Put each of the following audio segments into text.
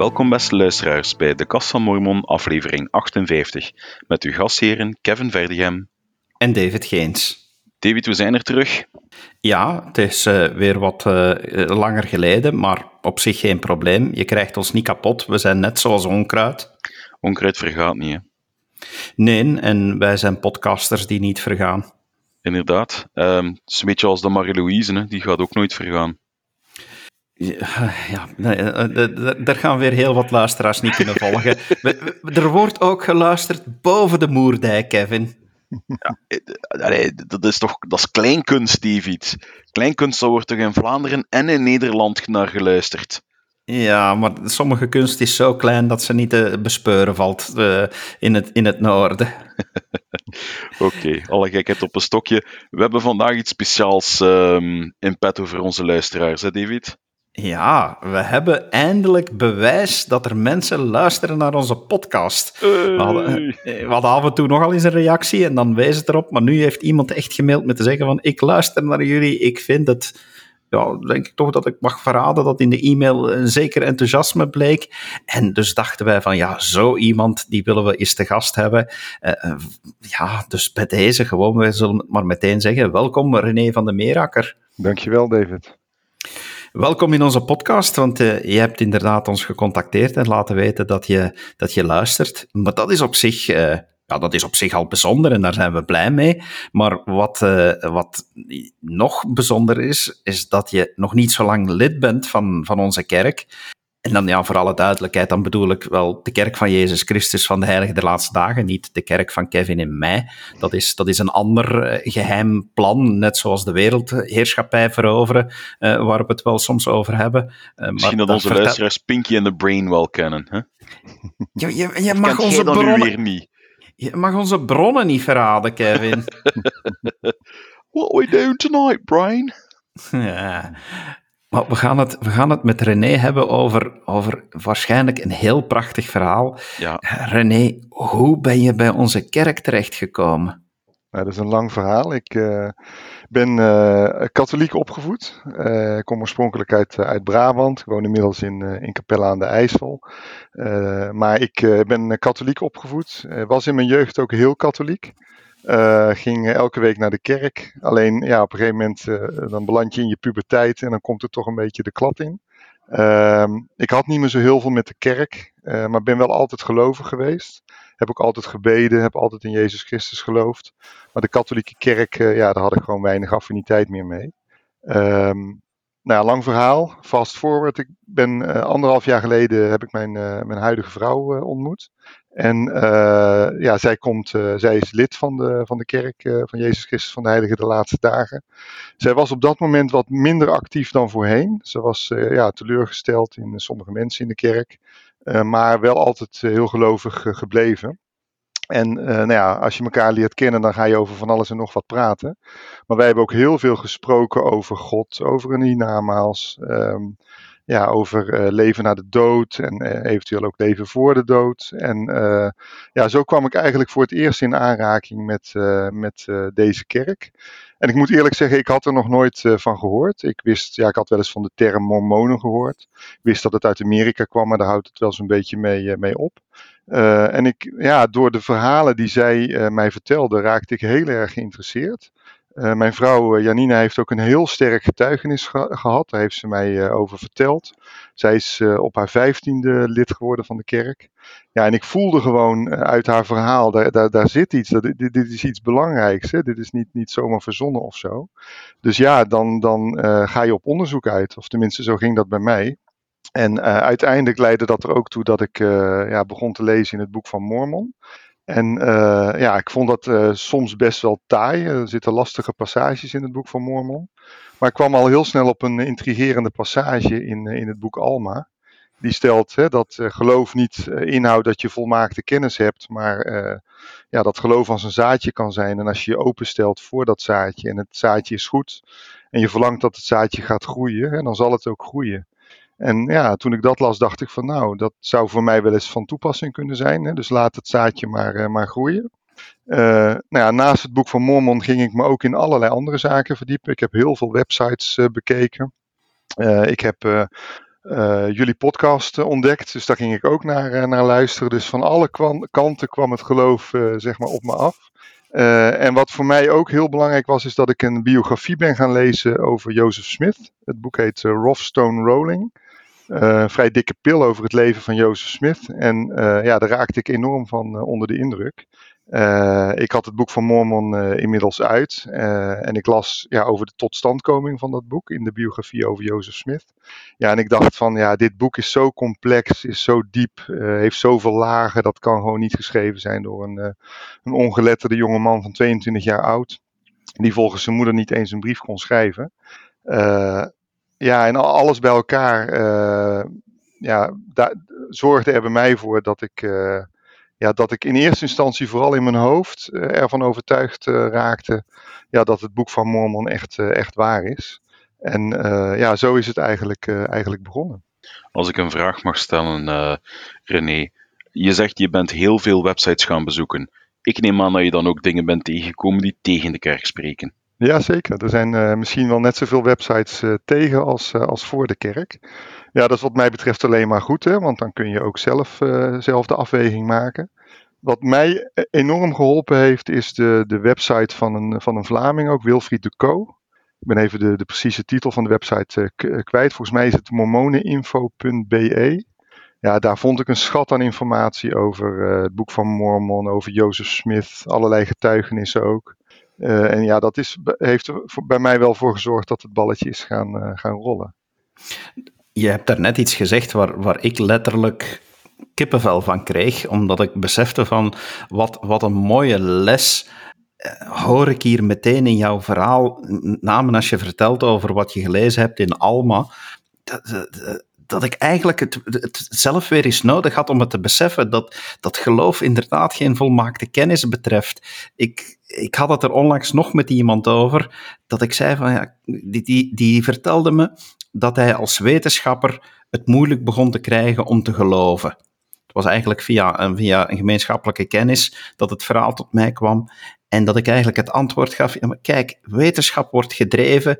Welkom beste luisteraars bij de Kast van Mormon aflevering 58 met uw gastheren Kevin Verdegem en David Geens. David, we zijn er terug. Ja, het is uh, weer wat uh, langer geleden, maar op zich geen probleem. Je krijgt ons niet kapot. We zijn net zoals onkruid. Onkruid vergaat niet, hè? Nee, en wij zijn podcasters die niet vergaan. Inderdaad. Um, het is een beetje als de Marie-Louise, die gaat ook nooit vergaan. Ja, daar gaan weer heel wat luisteraars niet kunnen volgen. er wordt ook geluisterd boven de Moerdijk, Kevin. Ja, eh, dat is toch dat is kleinkunst, David. Kleinkunst, daar wordt toch in Vlaanderen en in Nederland naar geluisterd. Ja, maar sommige kunst is zo klein dat ze niet te bespeuren valt uh, in, het, in het noorden. Oké, okay, alle gekheid op een stokje. We hebben vandaag iets speciaals um, in petto voor onze luisteraars, hè David? Ja, we hebben eindelijk bewijs dat er mensen luisteren naar onze podcast. We, hadden, eh, we hadden af en toe nogal eens een reactie en dan wees het erop. Maar nu heeft iemand echt gemaild met te zeggen van ik luister naar jullie, ik vind het... Ja, denk ik toch dat ik mag verraden dat in de e-mail een zeker enthousiasme bleek. En dus dachten wij van ja, zo iemand, die willen we eens te gast hebben. Uh, ja, dus bij deze gewoon, we zullen het maar meteen zeggen. Welkom René van de Meerakker. Dankjewel David. Welkom in onze podcast, want uh, je hebt inderdaad ons gecontacteerd en laten weten dat je, dat je luistert. Maar dat is op zich, uh, ja, dat is op zich al bijzonder en daar zijn we blij mee. Maar wat, uh, wat nog bijzonder is, is dat je nog niet zo lang lid bent van, van onze kerk. En dan ja, voor alle duidelijkheid, dan bedoel ik wel de kerk van Jezus Christus van de Heilige der Laatste Dagen, niet de kerk van Kevin in mei. Dat is, dat is een ander uh, geheim plan, net zoals de wereldheerschappij veroveren, uh, waar we het wel soms over hebben. Uh, Misschien dat onze vertel... luisteraars Pinky and the Brain wel kennen. Hè? Je, je, je mag onze bronnen... weer niet. Je mag onze bronnen niet verraden, Kevin. What are we doing tonight, Brain? Ja, maar we gaan het, we gaan het met René hebben over, over waarschijnlijk een heel prachtig verhaal. Ja. René, hoe ben je bij onze kerk terechtgekomen? Nou, dat is een lang verhaal. Ik uh, ben uh, katholiek opgevoed. Uh, ik kom oorspronkelijk uit, uit Brabant. Ik woon inmiddels in, in Capelle aan de IJssel. maar ik ben katholiek opgevoed. was in mijn jeugd ook heel katholiek. Uh, ging elke week naar de kerk. Alleen ja, op een gegeven moment uh, dan beland je in je puberteit en dan komt er toch een beetje de klad in. Uh, ik had niet meer zo heel veel met de kerk, uh, maar ben wel altijd gelovig geweest. Heb ook altijd gebeden, heb altijd in Jezus Christus geloofd. Maar de katholieke kerk, ja, daar had ik gewoon weinig affiniteit meer mee. Um, nou ja, lang verhaal. Fast forward. Ik ben anderhalf jaar geleden heb ik mijn, mijn huidige vrouw ontmoet. En ja, zij, komt, zij is lid van de, van de kerk van Jezus Christus van de Heilige de Laatste Dagen. Zij was op dat moment wat minder actief dan voorheen. Ze was ja, teleurgesteld in sommige mensen in de kerk. maar wel altijd heel gelovig gebleven. En nou ja, als je elkaar leert kennen, dan ga je over van alles en nog wat praten. Maar wij hebben ook heel veel gesproken over God, over een hiernamaals. Um, ja, over uh, leven na de dood en uh, eventueel ook leven voor de dood. En ja, zo kwam ik eigenlijk voor het eerst in aanraking met, met deze kerk. En ik moet eerlijk zeggen, ik had er nog nooit van gehoord. Ik wist, ja, ik had wel eens van de term mormonen gehoord. Ik wist dat het uit Amerika kwam, maar daar houdt het wel zo'n beetje mee, mee op. En ik, ja, door de verhalen die zij mij vertelde, raakte ik heel erg geïnteresseerd. Uh, mijn vrouw Janina heeft ook een heel sterk getuigenis ge gehad. Daar heeft ze mij over verteld. Zij is op haar vijftiende lid geworden van de kerk. Ja, en ik voelde gewoon uit haar verhaal, daar, daar, daar zit iets. Dat, dit, dit, is iets belangrijks. Hè? Dit is niet, niet zomaar verzonnen of zo. Dus ja, dan, dan ga je op onderzoek uit. Of tenminste, zo ging dat bij mij. En uiteindelijk leidde dat er ook toe dat ik ja, begon te lezen in het boek van Mormon. En uh, ja, ik vond dat soms best wel taai. Er zitten lastige passages in het boek van Mormon. Maar ik kwam al heel snel op een intrigerende passage in, in het boek Alma. Die stelt hè, dat geloof niet inhoudt dat je volmaakte kennis hebt, maar ja, dat geloof als een zaadje kan zijn. En als je je openstelt voor dat zaadje en het zaadje is goed en je verlangt dat het zaadje gaat groeien, hè, dan zal het ook groeien. En ja, toen ik dat las, dacht ik van nou, dat zou voor mij wel eens van toepassing kunnen zijn. Hè? Dus laat het zaadje maar, uh, maar groeien. Uh, nou ja, naast het boek van Mormon ging ik me ook in allerlei andere zaken verdiepen. Ik heb heel veel websites uh, bekeken. ik heb jullie podcast ontdekt. Dus daar ging ik ook naar, naar luisteren. Dus van alle kanten kwam het geloof zeg maar op me af. en wat voor mij ook heel belangrijk was, is dat ik een biografie ben gaan lezen over Joseph Smith. Het boek heet Rough Stone Rolling. Uh, vrij dikke pil over het leven van Jozef Smith. En uh, ja, daar raakte ik enorm van uh, onder de indruk. ik had het boek van Mormon inmiddels uit. en ik las ja, over de totstandkoming van dat boek in de biografie over Jozef Smith. Ja, en ik dacht van ja, dit boek is zo complex, is zo diep, heeft zoveel lagen. Dat kan gewoon niet geschreven zijn door een, een ongeletterde jonge man van 22 jaar oud. Die volgens zijn moeder niet eens een brief kon schrijven. Ja, en alles bij elkaar uh, ja, daar, zorgde er bij mij voor dat ik, uh, ja, dat ik in eerste instantie vooral in mijn hoofd uh, ervan overtuigd raakte ja, dat het boek van Mormon echt, echt waar is. En ja, zo is het eigenlijk, eigenlijk begonnen. Als ik een vraag mag stellen, René. Je zegt je bent heel veel websites gaan bezoeken. Ik neem aan dat je dan ook dingen bent tegengekomen die tegen de kerk spreken. Ja, zeker. Er zijn uh, misschien wel net zoveel websites uh, tegen als, uh, als voor de kerk. Ja, dat is wat mij betreft alleen maar goed, hè, want dan kun je ook zelf, zelf de afweging maken. Wat mij enorm geholpen heeft, is de, de website van een, van een Vlaming, ook Wilfried de Co. Ik ben even de, de precieze titel van de website kwijt. Volgens mij is het mormoneninfo.be. Ja, daar vond ik een schat aan informatie over het boek van Mormon, over Jozef Smith, allerlei getuigenissen ook. Uh, en ja, dat is, heeft er bij mij wel voor gezorgd dat het balletje is gaan, uh, gaan rollen. Je hebt daarnet iets gezegd waar, waar ik letterlijk kippenvel van kreeg, omdat ik besefte van wat, wat een mooie les uh, hoor ik hier meteen in jouw verhaal, namen als je vertelt over wat je gelezen hebt in Alma, dat, dat ik eigenlijk het, zelf weer eens nodig had om het te beseffen dat, dat geloof inderdaad geen volmaakte kennis betreft. Ik, ik had het er onlangs nog met iemand over, dat ik zei van ja, die, die, die vertelde me dat hij als wetenschapper het moeilijk begon te krijgen om te geloven. Het was eigenlijk via, via een gemeenschappelijke kennis dat het verhaal tot mij kwam en dat ik eigenlijk het antwoord gaf, kijk, wetenschap wordt gedreven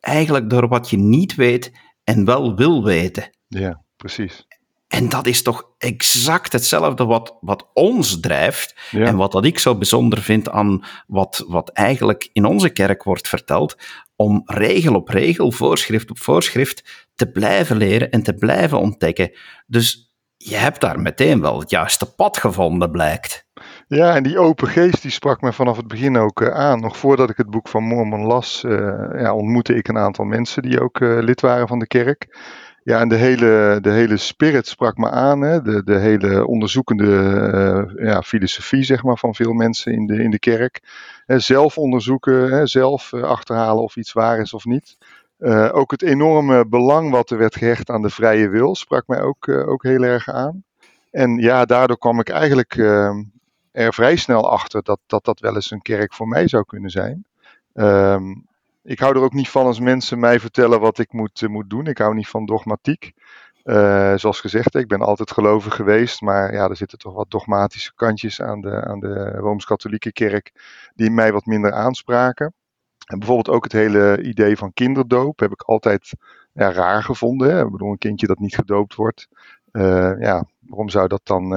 eigenlijk door wat je niet weet en wel wil weten. Ja, precies. En dat is toch exact hetzelfde wat, wat ons drijft. En wat dat ik zo bijzonder vind aan wat, wat eigenlijk in onze kerk wordt verteld. Om regel op regel, voorschrift op voorschrift te blijven leren en te blijven ontdekken. Dus je hebt daar meteen wel het juiste pad gevonden, blijkt. Ja, en die open geest die sprak me vanaf het begin ook uh, aan. Nog voordat ik het boek van Mormon las, uh, ja, ontmoette ik een aantal mensen die ook uh, lid waren van de kerk. Ja, en de hele, de hele spirit sprak me aan. Hè? De, de hele onderzoekende ja, filosofie zeg maar, van veel mensen in de, in de kerk. Zelf onderzoeken, hè, zelf achterhalen of iets waar is of niet. Ook het enorme belang wat er werd gehecht aan de vrije wil sprak mij ook, ook heel erg aan. En ja, daardoor kwam ik eigenlijk ehm, er vrij snel achter dat, dat dat wel eens een kerk voor mij zou kunnen zijn. Um, ik hou er ook niet van als mensen mij vertellen wat ik moet, uh, moet doen. Ik hou niet van dogmatiek. Uh, zoals gezegd, ik ben altijd gelovig geweest, maar ja, er zitten toch wat dogmatische kantjes aan de, aan de Rooms-Katholieke kerk die mij wat minder aanspraken. En bijvoorbeeld ook het hele idee van kinderdoop heb ik altijd ja, raar gevonden. Ik bedoel, een kindje dat niet gedoopt wordt. Uh, ja, waarom zou dat dan,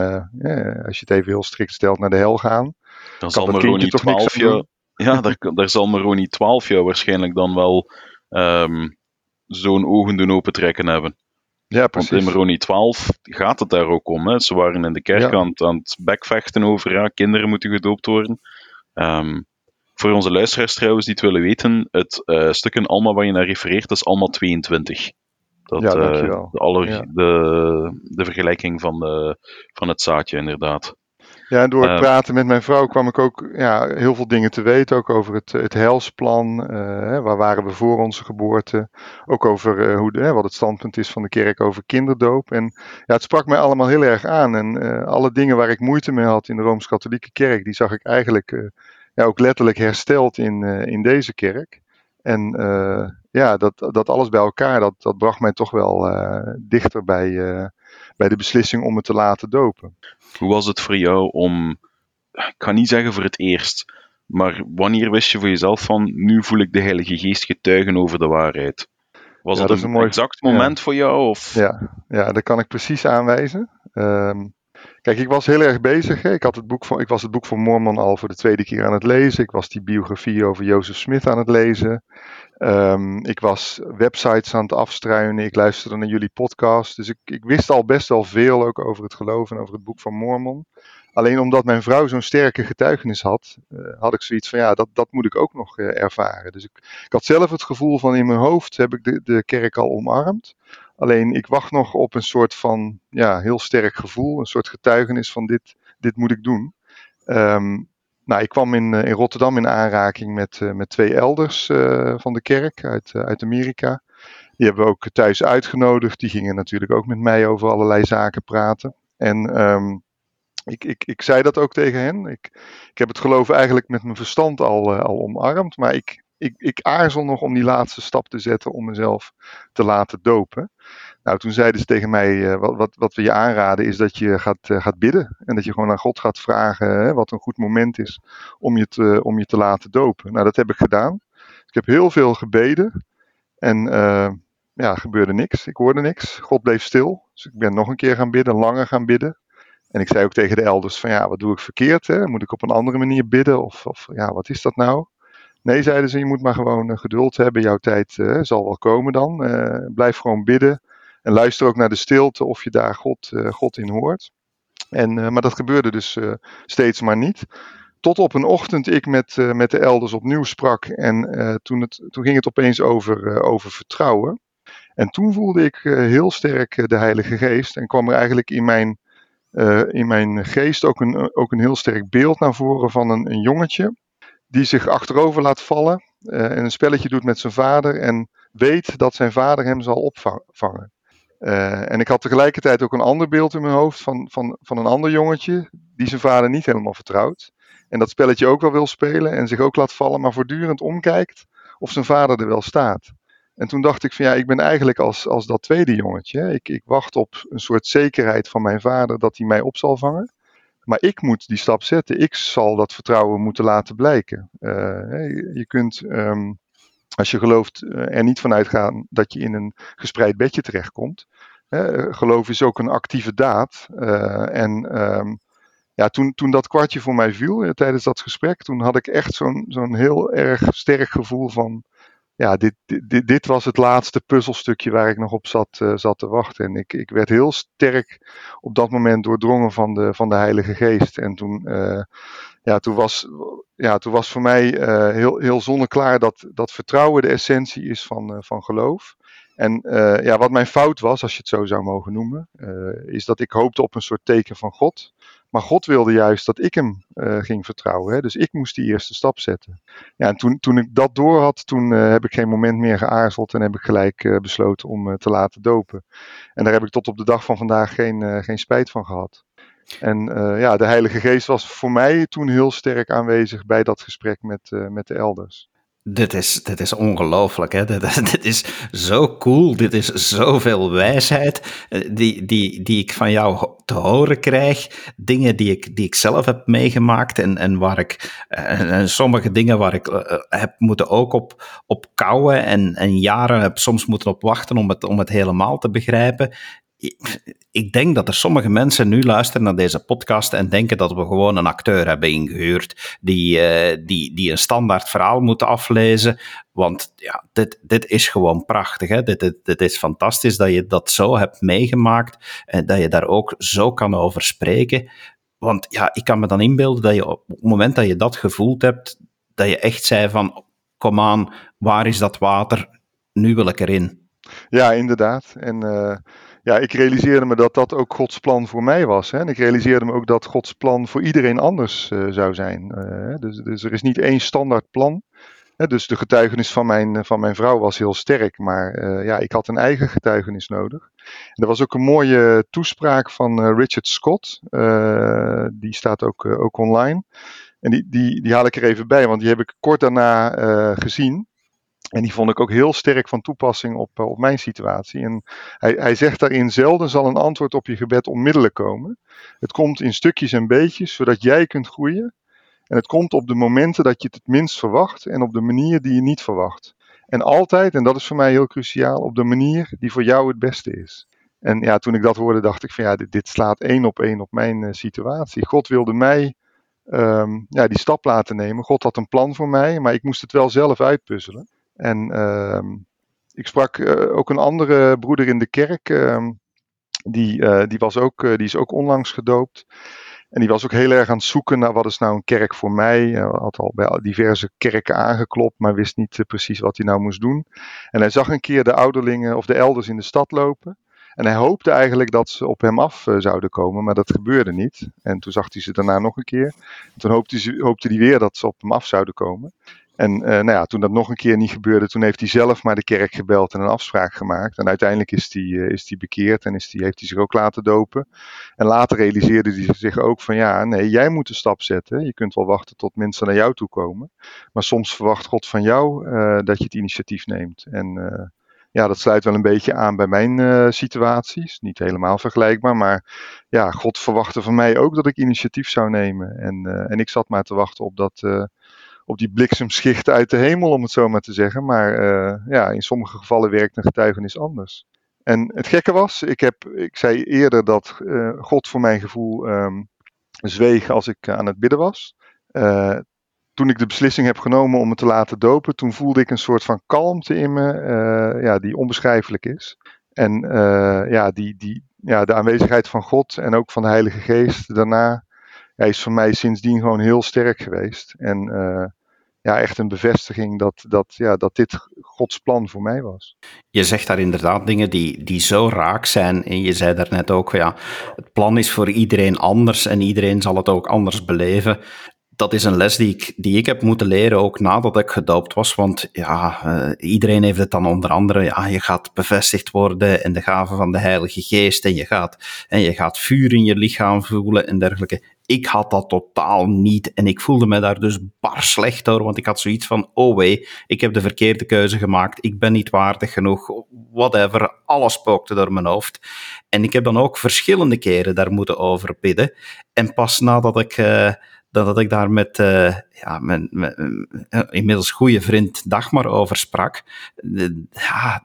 als je het even heel strikt stelt, naar de hel gaan? Dan zal dat toch 12 jaar, ja, daar, daar zal Maroni 12 jaar waarschijnlijk dan wel um, zo'n ogen doen opentrekken hebben. Ja, precies. Want in Maroni 12 gaat het daar ook om. Hè. Ze waren in de kerk aan, aan, het bekvechten over ja, kinderen moeten gedoopt worden. Um, voor onze luisteraars trouwens die het willen weten, het uh, stuk in Alma waar je naar refereert, is Alma 22. Dat, ja, dankjewel. Uh, de, ja. de, de vergelijking van, de, van het zaadje, inderdaad. Ja, en door het uh, praten met mijn vrouw kwam ik ook ja, heel veel dingen te weten. Ook over het, het helsplan. Uh, waar waren we voor onze geboorte? Ook over uh, hoe de, wat het standpunt is van de kerk over kinderdoop. En ja, het sprak mij allemaal heel erg aan. En alle dingen waar ik moeite mee had in de Rooms-Katholieke kerk, die zag ik eigenlijk ja, ook letterlijk hersteld in, in deze kerk. En ja, dat, dat alles bij elkaar, dat, dat bracht mij toch wel dichter bij, bij de beslissing om me te laten dopen. Hoe was het voor jou om, ik kan niet zeggen voor het eerst, maar wanneer wist je voor jezelf van, nu voel ik de Heilige Geest getuigen over de waarheid? Was dat, een, mooi... exact moment voor jou? Of? Ja, ja, dat kan ik precies aanwijzen. Ehm, kijk, ik was heel erg bezig. Hè. Ik, had het boek van, ik was het boek van Mormon al voor de tweede keer aan het lezen. Ik was die biografie over Jozef Smith aan het lezen. Ehm, ik was websites aan het afstruinen. Ik luisterde naar jullie podcast. Dus ik, ik wist al best wel veel ook over het geloof en over het boek van Mormon. Alleen omdat mijn vrouw zo'n sterke getuigenis had, uh, had ik zoiets van ja, dat, dat moet ik ook nog uh, ervaren. Dus ik, ik, had zelf het gevoel van in mijn hoofd heb ik de, de kerk al omarmd. Alleen ik wacht nog op een soort van ja, heel sterk gevoel, een soort getuigenis van dit, dit moet ik doen. Um, nou, ik kwam in, uh, in Rotterdam in aanraking met, met twee elders van de kerk uit, uit Amerika. Die hebben we ook thuis uitgenodigd. Die gingen natuurlijk ook met mij over allerlei zaken praten. En um, ik, ik, ik zei dat ook tegen hen. Ik, ik heb het geloof eigenlijk met mijn verstand al, al omarmd. Maar ik, ik, ik aarzel nog om die laatste stap te zetten om mezelf te laten dopen. Nou, toen zeiden ze tegen mij: uh, wat, wat, wat we je aanraden is dat je gaat, uh, gaat bidden. En dat je gewoon aan God gaat vragen hè, wat een goed moment is om je, te, om je te laten dopen. Nou, dat heb ik gedaan. Ik heb heel veel gebeden. En ja, gebeurde niks. Ik hoorde niks. God bleef stil. Dus ik ben nog een keer gaan bidden, langer gaan bidden. En ik zei ook tegen de elders van ja, wat doe ik verkeerd? Hè? Moet ik op een andere manier bidden? Of, of ja, wat is dat nou? Nee, zeiden ze, je moet maar gewoon uh, geduld hebben. Jouw tijd uh, zal wel komen dan. Uh, blijf gewoon bidden. En luister ook naar de stilte of je daar God, God in hoort. En, maar dat gebeurde dus steeds maar niet. Tot op een ochtend ik met, met de elders opnieuw sprak. En toen, het, toen ging het opeens over, over vertrouwen. En toen voelde ik heel sterk de Heilige Geest. En kwam er eigenlijk in mijn in mijn geest ook een, ook een heel sterk beeld naar voren van een, een jongetje. Die zich achterover laat vallen uh, en een spelletje doet met zijn vader. En weet dat zijn vader hem zal opvangen. Uh, en ik had tegelijkertijd ook een ander beeld in mijn hoofd van, van, van een ander jongetje. Die zijn vader niet helemaal vertrouwt. En dat spelletje ook wel wil spelen en zich ook laat vallen, maar voortdurend omkijkt of zijn vader er wel staat. En toen dacht ik van ja, ik ben eigenlijk als, als dat tweede jongetje. Ik, ik wacht op een soort zekerheid van mijn vader dat hij mij op zal vangen. Maar ik moet die stap zetten. Ik zal dat vertrouwen moeten laten blijken. Uh, je kunt, um, als je gelooft, uh, er niet vanuit gaan dat je in een gespreid bedje terechtkomt. Geloof is ook een actieve daad. Uh, en um, ja, toen, toen dat kwartje voor mij viel tijdens dat gesprek, toen had ik echt zo'n zo'n heel erg sterk gevoel van ja, dit, dit, dit was het laatste puzzelstukje waar ik nog op zat, uh, zat te wachten. En ik, ik werd heel sterk op dat moment doordrongen van de, van de Heilige Geest. En toen, uh, ja, toen, was, ja, toen was voor mij uh, heel, heel zonneklaar dat, dat vertrouwen de essentie is van, van geloof. En ja, wat mijn fout was, als je het zo zou mogen noemen, is dat ik hoopte op een soort teken van God. Maar God wilde juist dat ik hem uh, ging vertrouwen. Hè? Dus ik moest die eerste stap zetten. Ja, en toen, toen ik dat door had, toen uh, heb ik geen moment meer geaarzeld en heb ik gelijk uh, besloten om te laten dopen. En daar heb ik tot op de dag van vandaag geen, geen spijt van gehad. En ja, de Heilige Geest was voor mij toen heel sterk aanwezig bij dat gesprek met, met de elders. Dit is, dit is ongelooflijk, hè? Dit, dit, is zo cool. Dit is zoveel wijsheid eh, die, die, die ik van jou te horen krijg. Dingen die ik, die ik zelf heb meegemaakt en, en waar ik, en, en sommige dingen waar ik uh, heb moeten ook op, op kouwen en, en jaren heb soms moeten op wachten om het, om het helemaal te begrijpen ik denk dat er sommige mensen nu luisteren naar deze podcast en denken dat we gewoon een acteur hebben ingehuurd die, uh, die, die een standaard verhaal moet aflezen. Want ja, dit, dit is gewoon prachtig. Hè? Dit, dit, dit is fantastisch dat je dat zo hebt meegemaakt en dat je daar ook zo kan over spreken. Want ja, ik kan me dan inbeelden dat je op het moment dat je dat gevoeld hebt, dat je echt zei van, kom aan, waar is dat water? Nu wil ik erin. Ja, inderdaad. En... Uh ja, ik realiseerde me dat dat ook Gods plan voor mij was. Hè? En ik realiseerde me ook dat Gods plan voor iedereen anders uh, zou zijn. Uh, dus, dus, er is niet één standaard plan. Dus de getuigenis van mijn, van mijn vrouw was heel sterk, maar ja, ik had een eigen getuigenis nodig. Er was ook een mooie toespraak van Richard Scott. die staat ook, ook online. En die, die, die haal ik er even bij, want die heb ik kort daarna gezien. En die vond ik ook heel sterk van toepassing op, eh, op mijn situatie. En hij, hij zegt daarin: zelden zal een antwoord op je gebed onmiddellijk komen. Het komt in stukjes en beetjes, zodat jij kunt groeien. En het komt op de momenten dat je het het minst verwacht en op de manier die je niet verwacht. En altijd, en dat is voor mij heel cruciaal, op de manier die voor jou het beste is. En ja, toen ik dat hoorde, dacht ik van ja, dit, dit slaat één op één op mijn uh, situatie. God wilde mij um, ja, die stap laten nemen. God had een plan voor mij, maar ik moest het wel zelf uitpuzzelen. En um, ik sprak uh, ook een andere broeder in de kerk. Um, die, uh, die, was ook, die is ook onlangs gedoopt. En die was ook heel erg aan het zoeken naar wat is nou een kerk voor mij. Hij had al bij diverse kerken aangeklopt, maar wist niet precies wat hij nou moest doen. En hij zag een keer de ouderlingen of de elders in de stad lopen. En hij hoopte eigenlijk dat ze op hem af zouden komen, maar dat gebeurde niet. En toen zag hij ze daarna nog een keer. En toen hoopte, ze, hoopte hij weer dat ze op hem af zouden komen. En uh, nou ja, toen dat nog een keer niet gebeurde, toen heeft hij zelf maar de kerk gebeld en een afspraak gemaakt. En uiteindelijk is hij, uh, is bekeerd en is die, heeft hij zich ook laten dopen. En later realiseerde hij zich ook van ja, nee, jij moet de stap zetten. Je kunt wel wachten tot mensen naar jou toe komen. Maar soms verwacht God van jou uh, dat je het initiatief neemt. En ja, dat sluit wel een beetje aan bij mijn uh, situaties. Niet helemaal vergelijkbaar, maar ja, God verwachtte van mij ook dat ik initiatief zou nemen. En, en ik zat maar te wachten op, dat, op die bliksemschicht uit de hemel, om het zo maar te zeggen. Maar ja, in sommige gevallen werkt een getuigenis anders. En het gekke was, ik, heb, ik zei eerder dat God voor mijn gevoel um, zweeg als ik aan het bidden was toen ik de beslissing heb genomen om me te laten dopen, toen voelde ik een soort van kalmte in me, ja, die onbeschrijfelijk is. En ja, die, die, ja, de aanwezigheid van God en ook van de Heilige Geest daarna ja, is voor mij sindsdien gewoon heel sterk geweest. En uh, ja, echt een bevestiging dat, dat, ja, dat dit Gods plan voor mij was. Je zegt daar inderdaad dingen die, die zo raak zijn. En je zei daarnet ook, ja, het plan is voor iedereen anders en iedereen zal het ook anders beleven dat is een les die ik, die ik heb moeten leren, ook nadat ik gedoopt was. Want ja, uh, iedereen heeft het dan onder andere, ja, je gaat bevestigd worden in de gave van de Heilige Geest en je gaat, en je gaat vuur in je lichaam voelen en dergelijke. Ik had dat totaal niet en ik voelde me daar dus bar slecht door, want ik had zoiets van, oh wee, ik heb de verkeerde keuze gemaakt, ik ben niet waardig genoeg, whatever, alles spookte door mijn hoofd. En ik heb dan ook verschillende keren daar moeten over bidden. En pas nadat ik... Uh, dat ik daar met uh, ja, mijn, uh, inmiddels goede vriend Dagmar over sprak. Ja,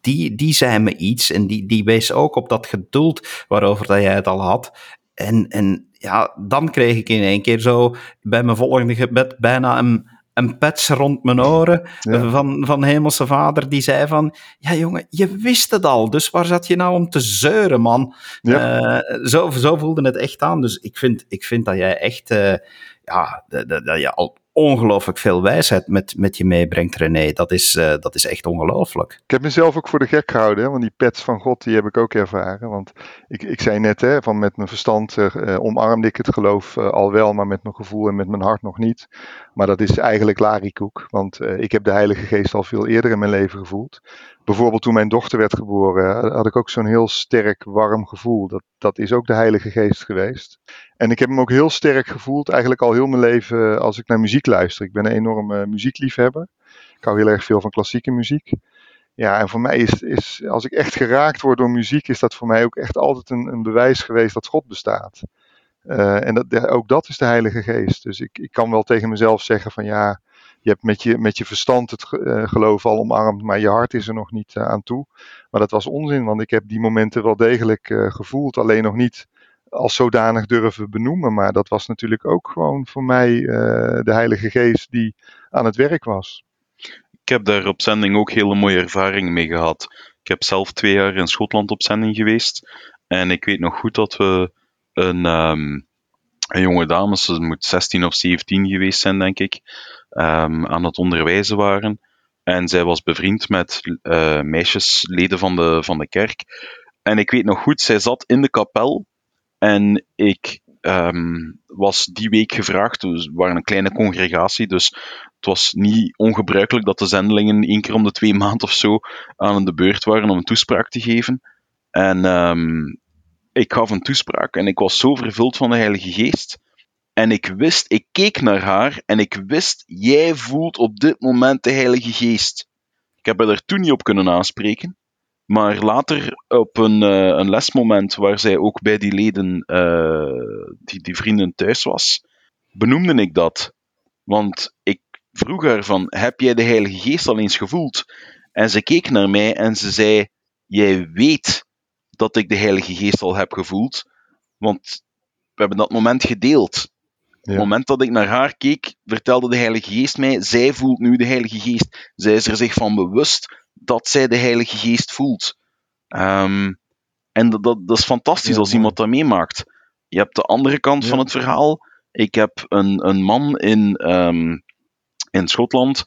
die, die zei me iets en die, die wees ook op dat geduld waarover dat jij het al had. En, en ja, dan kreeg ik in één keer zo bij mijn volgende gebed bijna een, een pets rond mijn oren ja. van, van Hemelse Vader. Die zei van, ja jongen, je wist het al, dus waar zat je nou om te zeuren, man? Ja. Uh, zo, zo voelde het echt aan. Dus ik vind, ik vind dat jij echt, uh, ja, dat, dat je al ongelooflijk veel wijsheid met, met je meebrengt, René. Dat is, uh, dat is echt ongelooflijk. Ik heb mezelf ook voor de gek gehouden, hè, want die pets van God, die heb ik ook ervaren. Want ik, ik zei net, hè, van met mijn verstand uh, omarmde ik het geloof al wel, maar met mijn gevoel en met mijn hart nog niet. Maar dat is eigenlijk larikoek, want ik heb de Heilige Geest al veel eerder in mijn leven gevoeld. Bijvoorbeeld toen mijn dochter werd geboren, had ik ook zo'n heel sterk, warm gevoel. Dat, dat is ook de Heilige Geest geweest. En ik heb hem ook heel sterk gevoeld, eigenlijk al heel mijn leven, als ik naar muziek luister. Ik ben een enorme muziekliefhebber. Ik hou heel erg veel van klassieke muziek. Ja, en voor mij is, is, als ik echt geraakt word door muziek, is dat voor mij ook echt altijd een, een bewijs geweest dat God bestaat. Uh, en dat, ook dat is de Heilige Geest. Dus ik, ik kan wel tegen mezelf zeggen van ja, je hebt met je, met je verstand het geloof al omarmd, maar je hart is er nog niet aan toe. Maar dat was onzin, want ik heb die momenten wel degelijk gevoeld, alleen nog niet als zodanig durven benoemen. Maar dat was natuurlijk ook gewoon voor mij de Heilige Geest die aan het werk was. Ik heb daar op zending ook hele mooie ervaringen mee gehad. Ik heb zelf twee jaar in Schotland op zending geweest. En ik weet nog goed dat we een, um, een jonge dame, ze moet 16 of 17 geweest zijn, denk ik, um, aan het onderwijzen waren. En zij was bevriend met uh, meisjesleden van de, van de kerk. En ik weet nog goed, zij zat in de kapel. En ik um, was die week gevraagd. Dus we waren een kleine congregatie, dus het was niet ongebruikelijk dat de zendelingen één keer om de twee maanden of zo aan de beurt waren om een toespraak te geven. En um, ik gaf een toespraak en ik was zo vervuld van de Heilige Geest. En ik wist, ik keek naar haar en ik wist, jij voelt op dit moment de Heilige Geest. Ik heb haar toen niet op kunnen aanspreken. Maar later op een, uh, een lesmoment waar zij ook bij die leden, uh, die, die vrienden thuis was, benoemde ik dat. Want ik vroeg haar van, heb jij de Heilige Geest al eens gevoeld? En ze keek naar mij en ze zei, jij weet dat ik de Heilige Geest al heb gevoeld, want we hebben dat moment gedeeld. Op het moment dat ik naar haar keek, vertelde de Heilige Geest mij, zij voelt nu de Heilige Geest. Zij is er zich van bewust dat zij de Heilige Geest voelt. Um, en dat, dat, dat, is fantastisch als iemand dat meemaakt. Je hebt de andere kant van het verhaal. Ik heb een, een man in, um, in Schotland,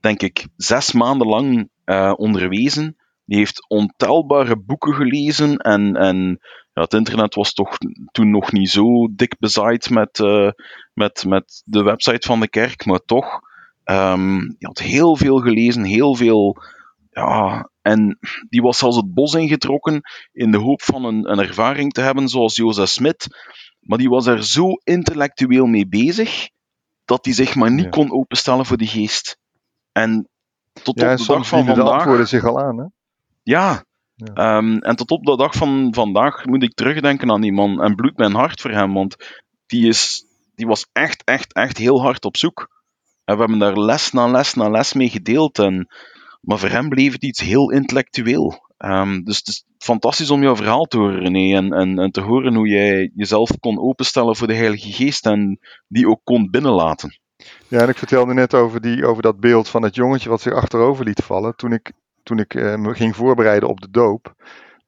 denk ik, zes maanden lang uh, onderwezen. Die heeft ontelbare boeken gelezen en, en ja, het internet was toch toen nog niet zo dik bezaaid met, uh, met, met de website van de kerk, maar toch. Um, die had heel veel gelezen, heel veel. Ja, en die was zelfs het bos ingetrokken in de hoop van een, een ervaring te hebben zoals Jozef Smit. Maar die was er zo intellectueel mee bezig dat hij zich maar niet kon openstellen voor de geest. En tot ja, op de dag van vandaag. de antwoorden zich al aan, hè? Ja. ja. Um, en tot op de dag van vandaag moet ik terugdenken aan die man en bloedt mijn hart voor hem, want die, is, die was echt, echt, echt heel hard op zoek. En we hebben daar les na les na les mee gedeeld. En, maar voor hem bleef het iets heel intellectueel. Um, dus het is fantastisch om jouw verhaal te horen, René. En, en, en, te horen hoe jij jezelf kon openstellen voor de Heilige Geest en die ook kon binnenlaten. Ja, en ik vertelde net over, die, over dat beeld van het jongetje wat zich achterover liet vallen. Toen ik, toen ik uh, me ging voorbereiden op de doop,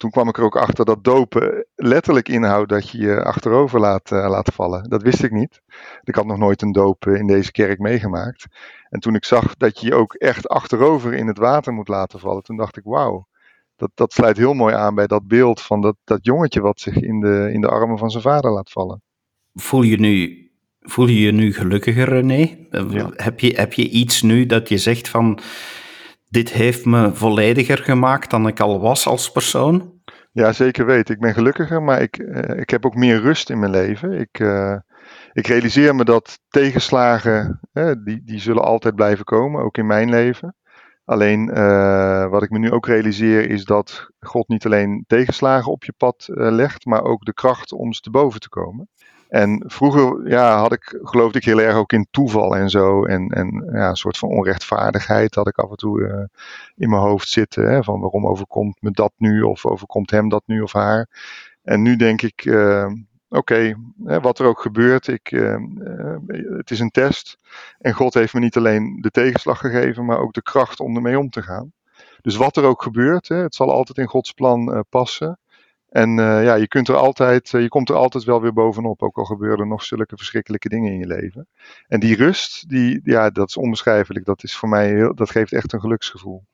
toen kwam ik er ook achter dat dopen letterlijk inhoudt dat je je achterover laat, uh, laat vallen. Dat wist ik niet. Ik had nog nooit een doop in deze kerk meegemaakt. En toen ik zag dat je je ook echt achterover in het water moet laten vallen, toen dacht ik, wauw, dat, dat sluit heel mooi aan bij dat beeld van dat, dat jongetje wat zich in de, in de armen van zijn vader laat vallen. Voel je nu, voel je, je nu gelukkiger, René? Ja. Heb, je, heb je iets nu dat je zegt van, dit heeft me vollediger gemaakt dan ik al was als persoon? Ja, zeker weten. Ik ben gelukkiger, maar ik, uh, ik heb ook meer rust in mijn leven. Ik, uh, ik realiseer me dat tegenslagen, uh, die, die zullen altijd blijven komen, ook in mijn leven. Alleen wat ik me nu ook realiseer is dat God niet alleen tegenslagen op je pad legt, maar ook de kracht om ze te boven te komen. En vroeger ja, had ik, geloofde ik heel erg ook in toeval en zo. En, en ja, een soort van onrechtvaardigheid had ik af en toe uh, in mijn hoofd zitten. Hè, van waarom overkomt me dat nu of overkomt hem dat nu of haar. En nu denk ik, oké, okay, wat er ook gebeurt, ik, uh, het is een test. En God heeft me niet alleen de tegenslag gegeven, maar ook de kracht om ermee om te gaan. Dus wat er ook gebeurt, hè, het zal altijd in Gods plan passen. En uh, ja, je, kunt er altijd, je komt er altijd wel weer bovenop, ook al gebeuren nog zulke verschrikkelijke dingen in je leven. En die rust, die, ja, dat is onbeschrijfelijk. Dat, is voor mij heel, dat geeft echt een geluksgevoel.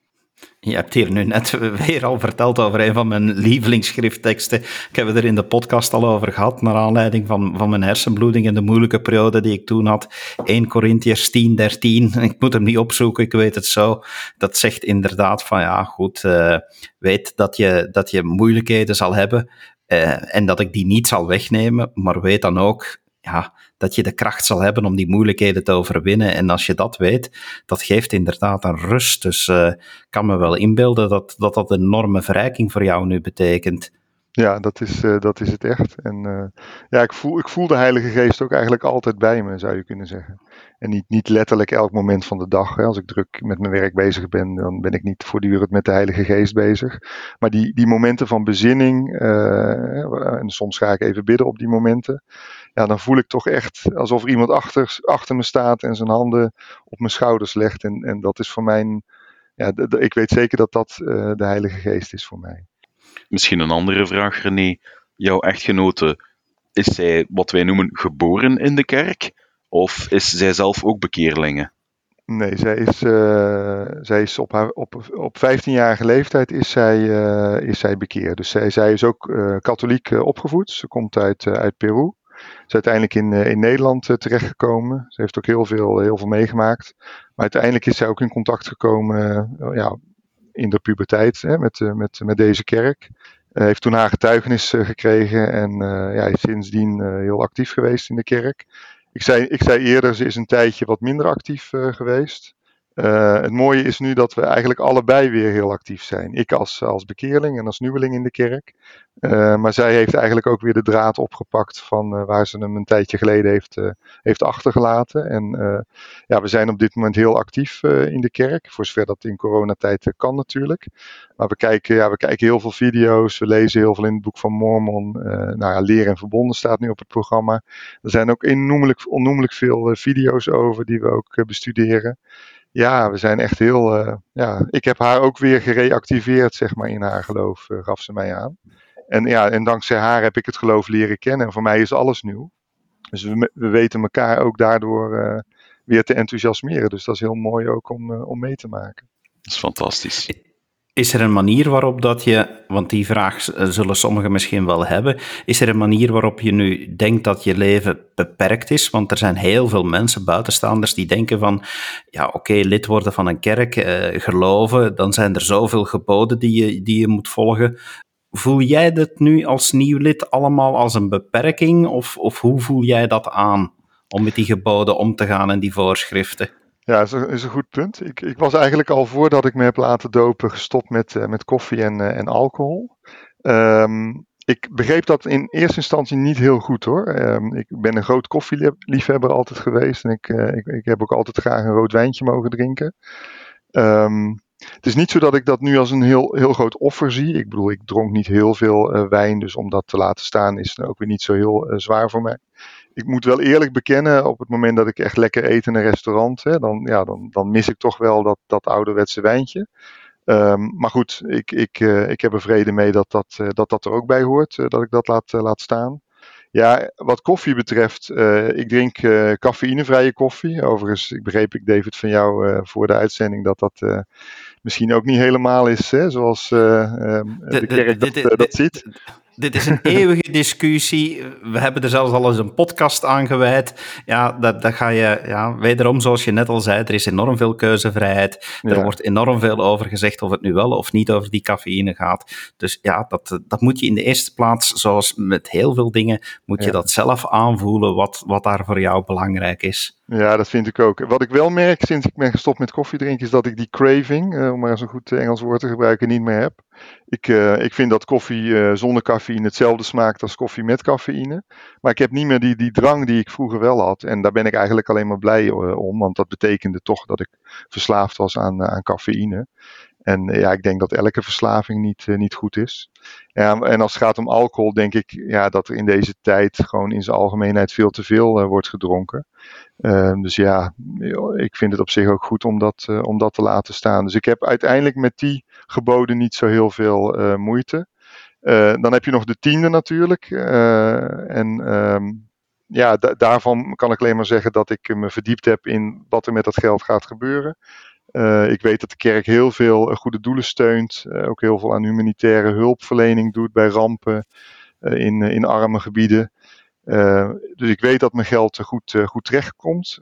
Je hebt hier nu net weer al verteld over een van mijn lievelingsschriftteksten. Ik heb het er in de podcast al over gehad, naar aanleiding van, van mijn hersenbloeding en de moeilijke periode die ik toen had. 1 Corinthiërs 10, 13. Ik moet hem niet opzoeken, ik weet het zo. Dat zegt inderdaad van, ja goed, uh, weet dat je, dat je moeilijkheden zal hebben uh, en dat ik die niet zal wegnemen, maar weet dan ook, ja, dat je de kracht zal hebben om die moeilijkheden te overwinnen. En als je dat weet, dat geeft inderdaad een rust. Dus uh, kan me wel inbeelden dat, dat dat een enorme verrijking voor jou nu betekent. Ja, dat is, uh, dat is het echt. En uh, ja, ik voel, ik voel de Heilige Geest ook eigenlijk altijd bij me, zou je kunnen zeggen. En niet, niet letterlijk elk moment van de dag. Hè. Als ik druk met mijn werk bezig ben, dan ben ik niet voortdurend met de Heilige Geest bezig. Maar die, die momenten van bezinning, en soms ga ik even bidden op die momenten. Ja, dan voel ik toch echt alsof er iemand achter, achter me staat en zijn handen op mijn schouders legt. En, en dat is voor mij, ja, ik weet zeker dat dat uh, de Heilige Geest is voor mij. Misschien een andere vraag, René. Jouw echtgenote, is zij wat wij noemen geboren in de kerk? Of is zij zelf ook bekeerlinge? Nee, zij is, uh, zij is op, haar, op, op 15-jarige leeftijd is zij, uh, is zij bekeerd. Dus zij, zij is ook uh, katholiek opgevoed. Ze komt uit, uit Peru. Ze is uiteindelijk in, in Nederland terechtgekomen. Ze heeft ook heel veel, heel veel meegemaakt. Maar uiteindelijk is zij ook in contact gekomen ja, in de puberteit hè, met, met, met deze kerk. heeft toen haar getuigenis gekregen en ja, is sindsdien heel actief geweest in de kerk. Ik zei, ik zei eerder, ze is een tijdje wat minder actief geweest. Uh, het mooie is nu dat we eigenlijk allebei weer heel actief zijn. Ik als, als bekeerling en als nieuweling in de kerk. Uh, maar zij heeft eigenlijk ook weer de draad opgepakt van uh, waar ze hem een tijdje geleden heeft, heeft achtergelaten. En ja, we zijn op dit moment heel actief in de kerk. Voor zover dat in coronatijd kan natuurlijk. Maar we kijken, ja, we kijken heel veel video's. We lezen heel veel in het boek van Mormon. nou ja, Leren en Verbonden staat nu op het programma. Er zijn ook onnoemelijk veel video's over die we ook bestuderen ja, we zijn echt heel. Uh, ja, ik heb haar ook weer gereactiveerd, zeg maar, in haar geloof, uh, gaf ze mij aan. En ja, en dankzij haar heb ik het geloof leren kennen. En voor mij is alles nieuw. Dus we, we weten elkaar ook daardoor uh, weer te enthousiasmeren. Dus dat is heel mooi ook om, om mee te maken. Dat is fantastisch. Is er een manier waarop dat je, want die vraag zullen sommigen misschien wel hebben, is er een manier waarop je nu denkt dat je leven beperkt is? Want er zijn heel veel mensen, buitenstaanders, die denken van, ja oké, lid worden van een kerk, eh, geloven, dan zijn er zoveel geboden die je, die je moet volgen. Voel jij dat nu als nieuw lid allemaal als een beperking of, of hoe voel jij dat aan om met die geboden om te gaan en die voorschriften? Ja, dat is een, goed punt. Ik, ik, was eigenlijk al voordat ik me heb laten dopen gestopt met, uh, met koffie en, uh, en alcohol. Um, ik begreep dat in eerste instantie niet heel goed hoor. Um, ik ben een groot koffieliefhebber altijd geweest. En ik, uh, ik, ik, heb ook altijd graag een rood wijntje mogen drinken. Um, het is niet zo dat ik dat nu als een heel, heel groot offer zie. Ik bedoel, ik dronk niet heel veel wijn. Dus om dat te laten staan is ook weer niet zo heel zwaar voor mij ik moet wel eerlijk bekennen, op het moment dat ik echt lekker eet in een restaurant, hè, dan, ja, dan, dan mis ik toch wel dat, dat ouderwetse wijntje. Um, maar goed, ik, ik, uh, ik heb er vrede mee dat dat, uh, dat, dat er ook bij hoort, uh, dat ik dat laat, laat staan. Ja, wat koffie betreft, ik drink cafeïnevrije koffie. Overigens, ik begreep ik David van jou voor de uitzending dat dat misschien ook niet helemaal is hè, zoals de, de, kerk dat, dat ziet dit is een eeuwige discussie. We hebben er zelfs al eens een podcast aan gewijd. Ja, dat, dat ga je, ja, wederom, zoals je net al zei, er is enorm veel keuzevrijheid. Er wordt enorm veel over gezegd of het nu wel of niet over die cafeïne gaat. Dus ja, dat, dat moet je in de eerste plaats, zoals met heel veel dingen, moet je dat zelf aanvoelen wat, wat daar voor jou belangrijk is. Ja, dat vind ik ook. Wat ik wel merk sinds ik ben gestopt met koffie drinken, is dat ik die craving, uh, om maar eens een goed Engels woord te gebruiken, niet meer heb. Ik, uh, ik vind dat koffie zonder cafeïne hetzelfde smaakt als koffie met cafeïne. Maar ik heb niet meer die, die drang die ik vroeger wel had. En daar ben ik eigenlijk alleen maar blij om, want dat betekende toch dat ik verslaafd was aan, aan cafeïne. En ja, ik denk dat elke verslaving niet, niet goed is. Ja, en als het gaat om alcohol, denk ik ja, dat er in deze tijd gewoon in zijn algemeenheid veel te veel wordt gedronken. Uh, dus ja, ik vind het op zich ook goed om dat, om dat te laten staan. Dus ik heb uiteindelijk met die geboden niet zo heel veel moeite. dan heb je nog de tiende natuurlijk. en um, ja, daarvan kan ik alleen maar zeggen dat ik me verdiept heb in wat er met dat geld gaat gebeuren. Ik weet dat de kerk heel veel goede doelen steunt. ook heel veel aan humanitaire hulpverlening doet bij rampen in, in arme gebieden. Dus ik weet dat mijn geld goed, goed terechtkomt.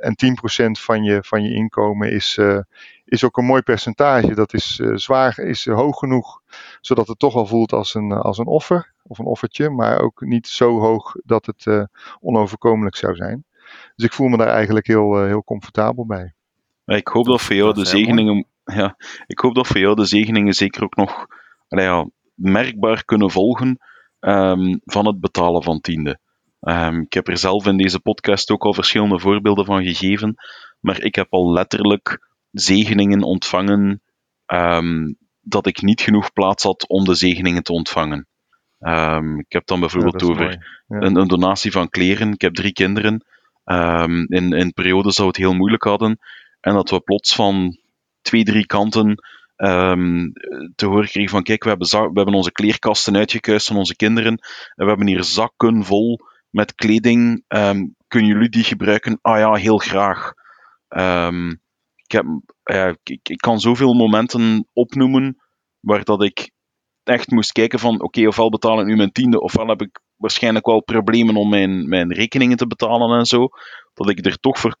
En 10% van je, van je inkomen is, is ook een mooi percentage. Dat is zwaar, is hoog genoeg, zodat het toch wel voelt als een, als een offer of een offertje, maar ook niet zo hoog dat het onoverkomelijk zou zijn. Dus ik voel me daar eigenlijk heel, heel comfortabel bij. Ik hoop dat voor jou de zegeningen, ja, ik hoop dat voor jou de zegeningen zeker ook nog ja, merkbaar kunnen volgen um, van het betalen van tiende. Um, ik heb er zelf in deze podcast ook al verschillende voorbeelden van gegeven, maar ik heb al letterlijk zegeningen ontvangen um, dat ik niet genoeg plaats had om de zegeningen te ontvangen. ik heb dan bijvoorbeeld over een, een, donatie van kleren. Ik heb drie kinderen. in, in een periode zou het heel moeilijk hadden. En dat we plots van twee, drie kanten um, te horen kregen van kijk, we hebben, we hebben onze kleerkasten uitgekuist van onze kinderen en we hebben hier zakken vol met kleding. Um, kunnen jullie die gebruiken? Ah ja, heel graag. Um, ik, heb, uh, ik, ik, kan zoveel momenten opnoemen waar dat ik echt moest kijken van oké, okay, ofwel betaal ik nu mijn tiende, ofwel heb ik waarschijnlijk wel problemen om mijn, mijn rekeningen te betalen en zo. Dat ik er toch voor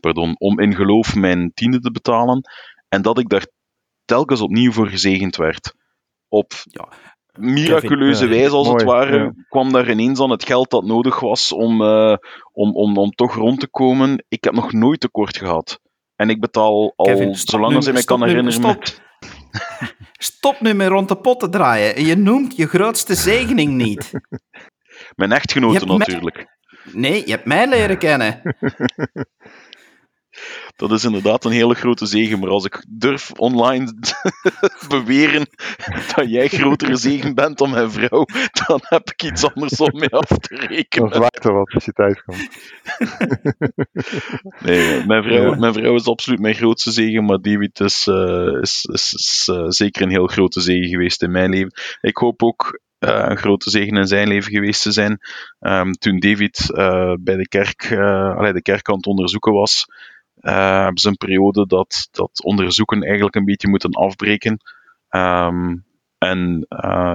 pardon, om in geloof mijn tiende te betalen. En dat ik daar telkens opnieuw voor gezegend werd. Op ja, miraculeuze wijze, als het ware, kwam daar ineens aan het geld dat nodig was om, uh, om, om, om toch rond te komen. Ik heb nog nooit tekort gehad. En ik betaal al, Kevin, zolang als ik me kan herinneren... Stop. stop nu met rond de pot te draaien. Je noemt je grootste zegening niet. Mijn echtgenote natuurlijk. Nee, je hebt mij leren kennen. dat is inderdaad een hele grote zegen. Maar als ik durf online beweren dat jij grotere zegen bent dan mijn vrouw, dan heb ik iets anders om mee af te rekenen. Dan zwaait er wat als je thuis komt. nee, mijn vrouw, mijn vrouw is absoluut mijn grootste zegen, maar David is, uh, is, is, is uh, zeker een heel grote zegen geweest in mijn leven. Ik hoop ook uh, een grote zegen in zijn leven geweest te zijn. Um, toen David uh, bij de kerk, uh, allee, de kerk aan het onderzoeken was, hebben ze een periode dat, dat onderzoeken eigenlijk een beetje moeten afbreken. Um, en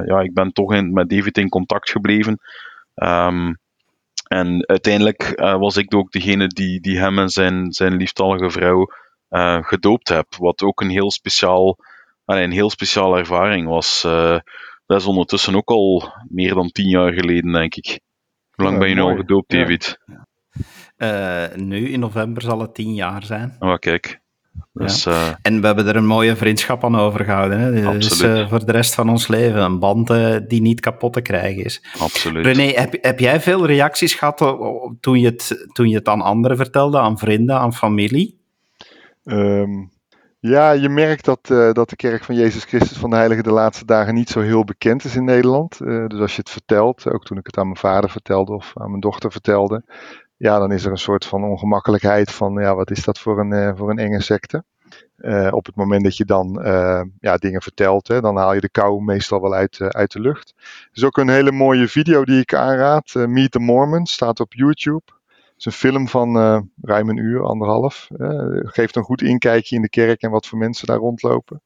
ja, ik ben toch in, met David in contact gebleven. Um, en uiteindelijk was ik ook degene die, die hem en zijn, zijn lieftallige vrouw gedoopt heb. Wat ook een heel speciaal, een heel speciale ervaring was. Dat is ondertussen ook al meer dan tien jaar geleden, denk ik. Hoe lang ben je nu al gedoopt, David? Uh, nu, in november, zal het tien jaar zijn. Oh, kijk. Dus, ja. uh, en we hebben er een mooie vriendschap aan overgehouden. Hè? Dus uh, voor de rest van ons leven een band die niet kapot te krijgen is. Absoluut. René, heb, heb jij veel reacties gehad toen je, het, toen je het aan anderen vertelde, aan vrienden, aan familie? Um, ja, je merkt dat, uh, dat de kerk van Jezus Christus van de Heilige de laatste dagen niet zo heel bekend is in Nederland. Uh, dus als je het vertelt, ook toen ik het aan mijn vader vertelde of aan mijn dochter vertelde, ja, dan is er een soort van ongemakkelijkheid van, ja, wat is dat voor een, uh, voor een enge secte? op het moment dat je dan ja, dingen vertelt, hè, dan haal je de kou meestal wel uit, uit de lucht. Er is ook een hele mooie video die ik aanraad. Meet the Mormons staat op YouTube is een film van uh, ruim een uur, anderhalf. Geeft een goed inkijkje in de kerk en wat voor mensen daar rondlopen.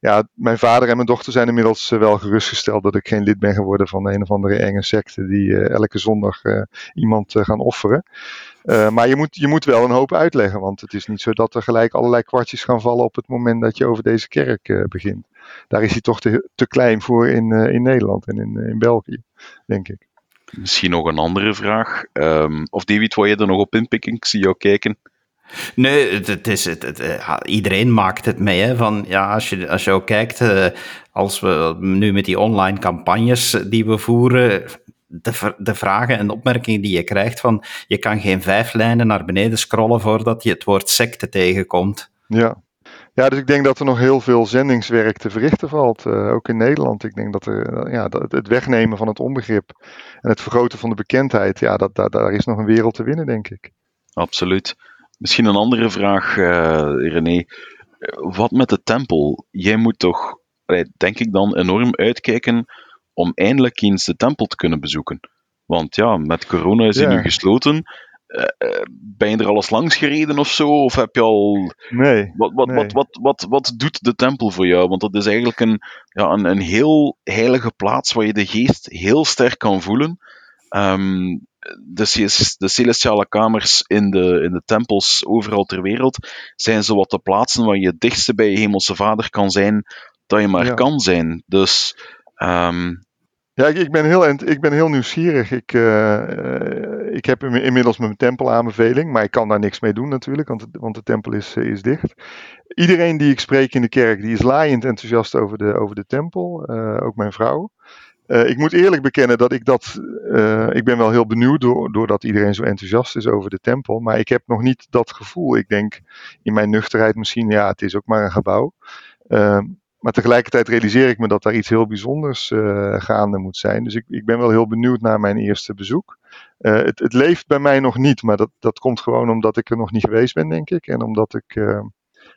Ja, mijn vader en mijn dochter zijn inmiddels uh, wel gerustgesteld dat ik geen lid ben geworden van een of andere enge secte die elke zondag iemand gaan offeren. maar je moet, je moet wel een hoop uitleggen, want het is niet zo dat er gelijk allerlei kwartjes gaan vallen op het moment dat je over deze kerk begint. Daar is hij toch te, te klein voor in, in Nederland en in, in België, denk ik. Misschien nog een andere vraag. Um, of David, wil je er nog op inpikken? Ik zie jou kijken. Nee, het, is, het, het, eh, iedereen maakt het mee. Hè, van, ja, als, je, als je ook kijkt, uh, als we nu met die online campagnes die we voeren, de, de vragen en opmerkingen die je krijgt van je kan geen vijf lijnen naar beneden scrollen voordat je het woord secte tegenkomt. Ja, ja, dus ik denk dat er nog heel veel zendingswerk te verrichten valt, uh, ook in Nederland. Ik denk dat er, uh, ja, dat het wegnemen van het onbegrip en het vergroten van de bekendheid, ja, dat, dat, daar is nog een wereld te winnen, denk ik. Absoluut. Misschien een andere vraag, uh, René. Wat met de tempel? Jij moet toch, denk ik dan, enorm uitkijken om eindelijk eens de tempel te kunnen bezoeken. Want ja, met corona is hij ja. nu gesloten. Uh, ben je er alles langs gereden of zo? Of heb je al. Nee. Wat, wat, nee. Wat, wat, wat, wat, doet de tempel voor jou? Want dat is eigenlijk een, ja, een, een heel heilige plaats waar je de geest heel sterk kan voelen. Um, de, de celestiale kamers in de, in de tempels overal ter wereld zijn zowat de plaatsen waar je het dichtste bij je hemelse vader kan zijn dat je maar ja. kan zijn. Dus um, ja, ik, ben heel, ik ben heel nieuwsgierig. Ik, uh, ik heb inmiddels mijn tempelaanbeveling, maar ik kan daar niks mee doen natuurlijk, want, want de tempel is, is dicht. Iedereen die ik spreek in de kerk, die is laaiend enthousiast over de, over de tempel, ook mijn vrouw. Ik moet eerlijk bekennen dat ik dat, ik ben wel heel benieuwd door, doordat iedereen zo enthousiast is over de tempel, maar ik heb nog niet dat gevoel. Ik denk in mijn nuchterheid misschien, ja, het is ook maar een gebouw. Maar tegelijkertijd realiseer ik me dat daar iets heel bijzonders uh, gaande moet zijn. Dus ik, ik, ben wel heel benieuwd naar mijn eerste bezoek. Uh, het, het, leeft bij mij nog niet, maar dat, dat komt gewoon omdat ik er nog niet geweest ben, denk ik. En omdat ik, uh,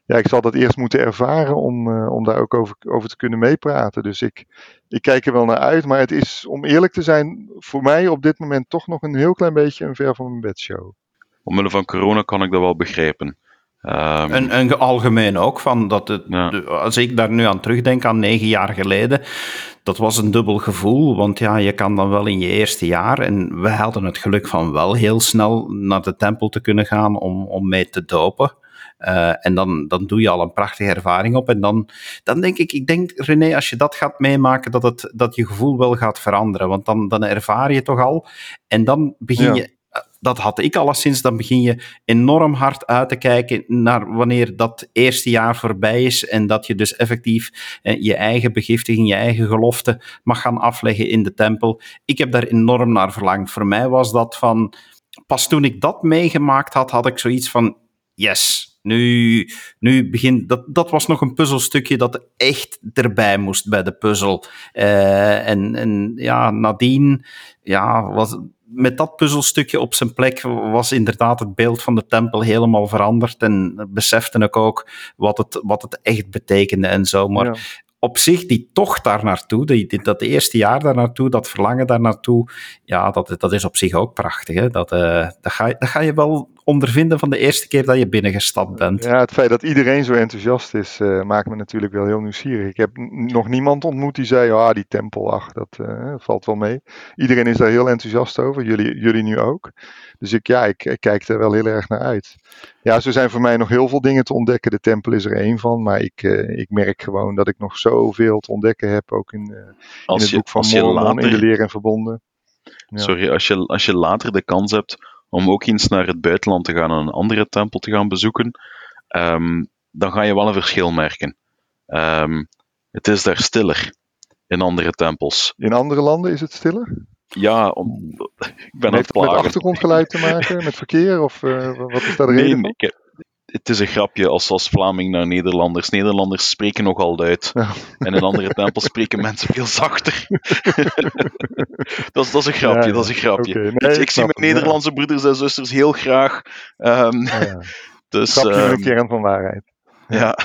ja, ik zal dat eerst moeten ervaren om, om daar ook over, over te kunnen meepraten. Dus ik, ik kijk er wel naar uit, maar het is, om eerlijk te zijn, voor mij op dit moment toch nog een heel klein beetje een ver van mijn bedshow. Omwille van corona kan ik dat wel begrijpen. Um, en, en algemeen ook, van dat het, ja. als ik daar nu aan terugdenk, aan negen jaar geleden, dat was een dubbel gevoel, want ja, je kan dan wel in je eerste jaar, en we hadden het geluk van wel heel snel naar de tempel te kunnen gaan om, om mee te dopen. Uh, en dan, dan doe je al een prachtige ervaring op. En dan, dan denk ik, ik denk René, als je dat gaat meemaken, dat, het, dat je gevoel wel gaat veranderen. Want dan, dan ervaar je toch al. En dan begin ja. je dat had ik alleszins, dan begin je enorm hard uit te kijken naar wanneer dat eerste jaar voorbij is en dat je dus effectief eh, je eigen begiftiging, je eigen gelofte mag gaan afleggen in de tempel. Ik heb daar enorm naar verlangd. Voor mij was dat van, pas toen ik dat meegemaakt had, had ik zoiets van, yes, nu, nu begint, dat, dat was nog een puzzelstukje dat echt erbij moest bij de puzzel. Uh, en, en ja, nadien, ja, was, met dat puzzelstukje op zijn plek was inderdaad het beeld van de tempel helemaal veranderd. En besefte ik ook wat het, wat het echt betekende en zo. Maar op zich, die tocht daar naartoe, die, dat eerste jaar daar naartoe, dat verlangen daar naartoe, ja, dat, dat is op zich ook prachtig. Hè? Dat, uh, dat, ga, dat ga je wel ondervinden van de eerste keer dat je binnengestapt bent. Ja, het feit dat iedereen zo enthousiast is, uh, maakt me natuurlijk wel heel nieuwsgierig. Ik heb nog niemand ontmoet die zei, ah, die tempel, ach, dat uh, valt wel mee. Iedereen is daar heel enthousiast over, jullie, jullie nu ook. Dus ik, ja, ik, ik, kijk er wel heel erg naar uit. Ja, zo zijn voor mij nog heel veel dingen te ontdekken. De tempel is er één van, maar ik, uh, ik merk gewoon dat ik nog zoveel te ontdekken heb, ook in, in het boek van Mormon, later... in de leer en verbonden. Ja. Sorry, als je, als je later de kans hebt om ook eens naar het buitenland te gaan en een andere tempel te gaan bezoeken, um, dan ga je wel een verschil merken. Um, het is daar stiller in andere tempels. In andere landen is het stiller? Ja, om, ik ben Heeft het met achtergrondgeluid te maken, met verkeer? Of uh, wat is daar de nee, reden ik, het is een grapje als, als Vlaming naar Nederlanders. Nederlanders spreken nogal luid. Ja. En in andere tempels spreken mensen veel zachter. dat, is, dat is een grapje, ja, dat is een grapje. Okay. Nee, ik, ik zie mijn Nederlandse ja. broeders en zusters heel graag. Um, dus, grapje um, een kern van waarheid. Ja.